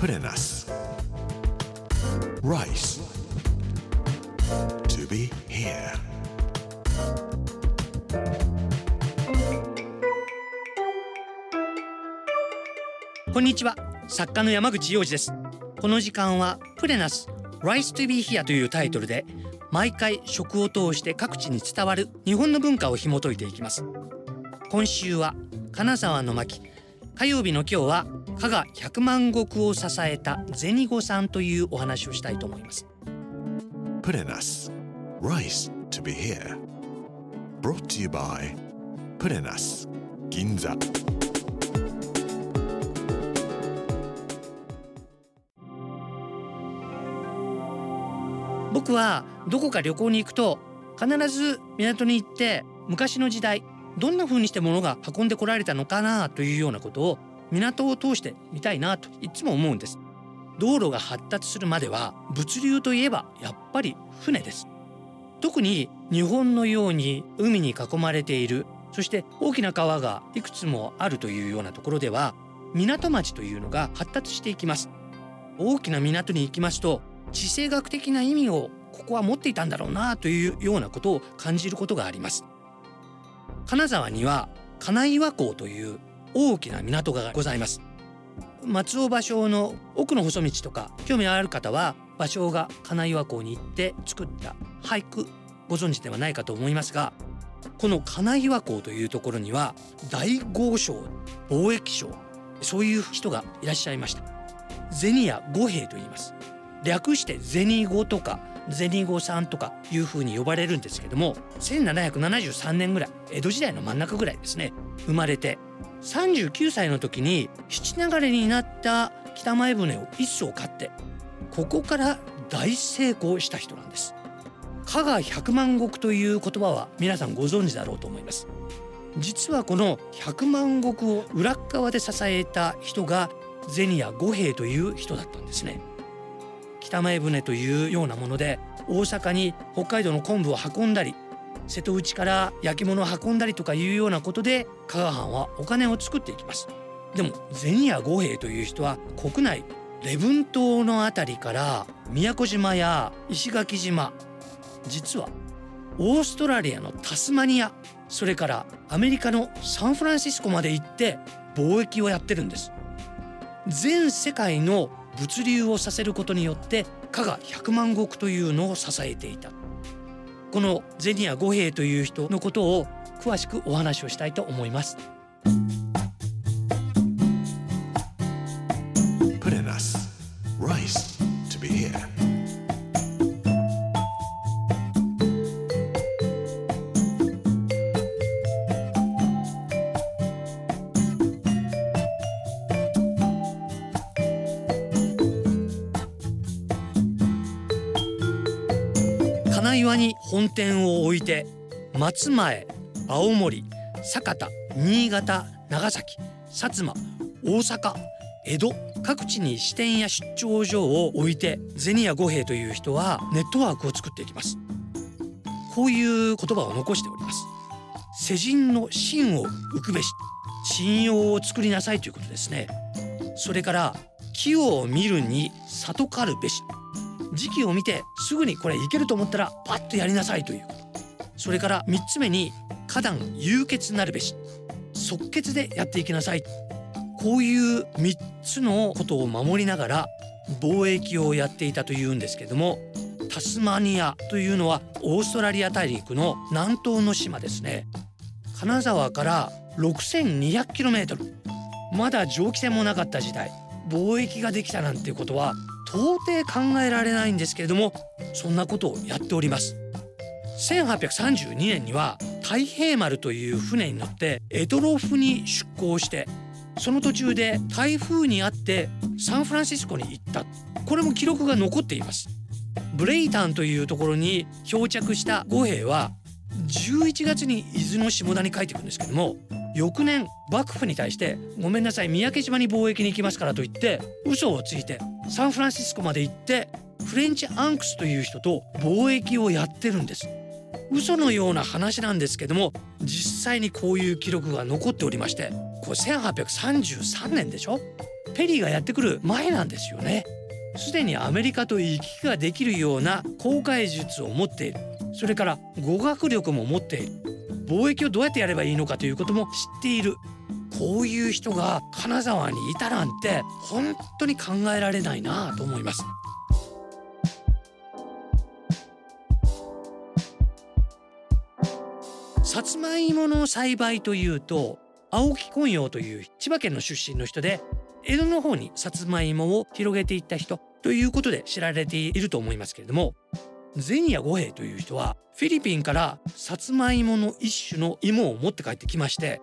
Put in us. Rice. To be here. こんにちは作家の山口洋二ですこの時間はプレナス Rice to be here というタイトルで毎回食を通して各地に伝わる日本の文化を紐解いていきます今週は金沢の巻火曜日の今日は加賀百万石を支えた銭子さんというお話をしたいと思います Put in us. Rice to be here. Brought to you by Put in us. Ginza. 僕はどこか旅行に行くと必ず港に行って昔の時代どんな風にして物が運んでこられたのかなというようなことを港を通して見たいなといつも思うんです。道路が発達するまでは物流といえばやっぱり船です。特に日本のように海に囲まれているそして大きな川がいくつもあるというようなところでは港町というのが発達していきます。大きな港に行きますと地政学的な意味をここは持っていたんだろうなというようなことを感じることがあります。金沢には金岩港という大きな港がございます。松尾芭蕉の奥の細道とか興味ある方は芭蕉が金岩港に行って作った俳句ご存知ではないかと思いますがこの金岩港というところには大豪商貿易商そういう人がいらっしゃいました。銭屋五兵と言います。略して銭子とか銭子さんとかいう風に呼ばれるんですけども1773年ぐらい江戸時代の真ん中ぐらいですね生まれて39歳の時に七流れになった北前船を一艘買ってここから大成功した人なんです。加賀百万石という言葉は皆さんご存知だろうと思います。実はこの百万石を裏側で支えた人が銭屋五兵という人だったんですね。北前船というようなもので大阪に北海道の昆布を運んだり瀬戸内から焼き物を運んだりとかいうようなことで加賀藩はお金を作っていきます。でも銭屋五兵という人は国内礼文島のあたりから宮古島や石垣島実はオーストラリアのタスマニアそれからアメリカのサンフランシスコまで行って貿易をやってるんです。全世界の物流をさせることによって加賀百万石というのを支えていた。このゼニア五兵という人のことを詳しくお話をしたいと思いますプレナス Rice to be here. 金岩に本店を置いて松前青森酒田新潟長崎薩摩大阪江戸各地に支店や出張所を置いて銭屋五兵という人はネットワークを作っていきます。こういう言葉を残しております。世人の信を浮くべし信用を作りなさいということですね。それから木を見るに里かるべし。時期を見てすぐにこれいけると思ったらパッとやりなさいという。ことそれから3つ目に花壇有血なるべし。即決でやっていきなさい。こういう3つのことを守りながら貿易をやっていたというんですけどもタスマニアというのはオーストラリア大陸の南東の島ですね。金沢から 6200km まだ蒸気船もなかった時代。貿易ができたなんていうことは到底考えられないんですけれどもそんなことをやっております。1832年には太平丸という船に乗ってエドロフに出港してその途中で台風にあってサンフランシスコに行った。これも記録が残っています。ブレイタンというところに漂着した五兵は11月に伊豆の下田に帰ってくるんですけども翌年幕府に対して「ごめんなさい三宅島に貿易に行きますから」と言って嘘をついてサンフランシスコまで行ってフレンチ・アンクスという人と貿易をやってるんです。嘘のような話なんですけども実際にこういう記録が残っておりましてこれ1833年でしょ？ペリーがやってくる前なんですよね。すでにアメリカと行き来ができるような航海術を持っている。それから語学力も持っている。貿易をどうやってやればいいのかということも知っている。こういう人が金沢にいたなんて本当に考えられないなと思います。さつまいもの栽培というと青木昆陽という千葉県の出身の人で江戸の方にさつまいもを広げていった人ということで知られていると思いますけれども前夜五兵という人はフィリピンからさつまいもの一種の芋を持って帰ってきまして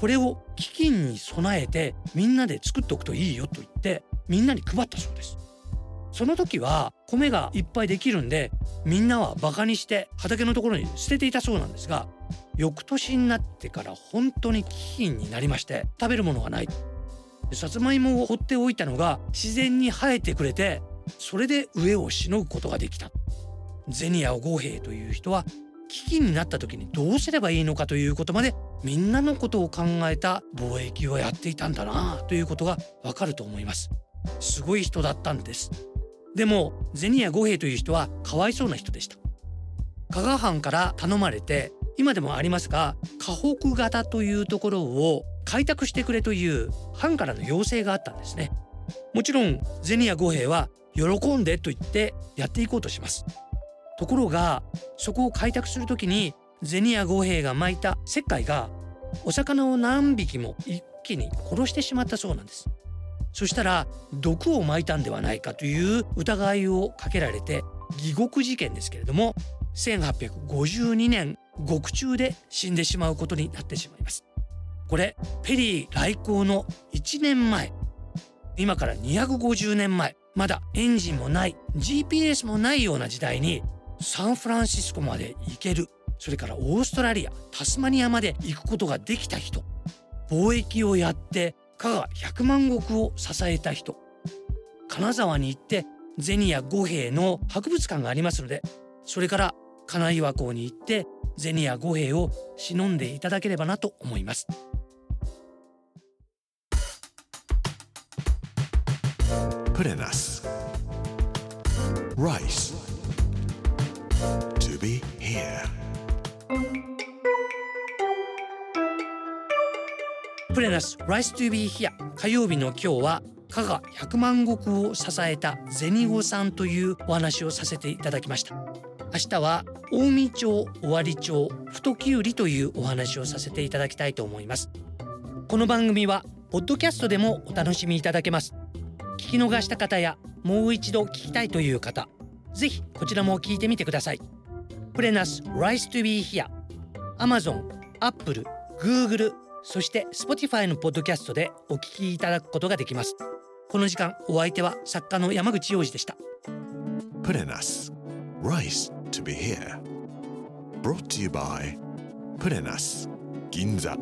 これを飢饉に備えてみんなで作っておくといいよと言ってみんなに配ったそうです。その時は米がいっぱいできるんでみんなはバカにして畑のところに捨てていたそうなんですが翌年になってから本当に飢饉になりまして食べるものがない。さつまいもを放っておいたのが自然に生えてくれてそれで上をしのぐことができた。ゼニア五兵という人は危機になった時にどうすればいいのかということまでみんなのことを考えた貿易をやっていたんだなということがわかると思います。すごい人だったんです。でもゼニア五兵という人はかわいそうな人でした。加賀藩から頼まれて今でもありますが河北型というところを開拓してくれという藩からの要請があったんですね。もちろんゼニア五兵は喜んでと言ってやっていこうとします。ところがそこを開拓する時にゼニア五兵が巻いた石灰がお魚を何匹も一気に殺してしまったそうなんです。そしたら毒を撒いたんではないかという疑いをかけられて義獄事件ですけれども1852年獄中で死んでしまうことになってしまいます。これペリー来航の1年前今から250年前まだエンジンもない GPS もないような時代にサンフランシスコまで行ける。それからオーストラリアタスマニアまで行くことができた人。貿易をやって加賀百万石を支えた人。金沢に行って銭や五兵の博物館がありますのでそれから金岩港に行って銭や五兵を忍んでいただければなと思います。プレナス。Rice To be here. プレナス Rice to be here 火曜日の今日は加賀百万石を支えた銭子さんというお話をさせていただきました。明日は近江町尾張町太きゅうりというお話をさせていただきたいと思います。この番組はポッドキャストでもお楽しみいただけます。聞き逃した方やもう一度聞きたいという方ぜひこちらも聞いてみてください。プレナス Rise to be here Amazon、Apple、Google そして Spotify のポッドキャストでお聞きいただくことができます。この時間お相手は作家の山口洋二でした。プレナス Rice to be here Brought to you by プレナス銀座。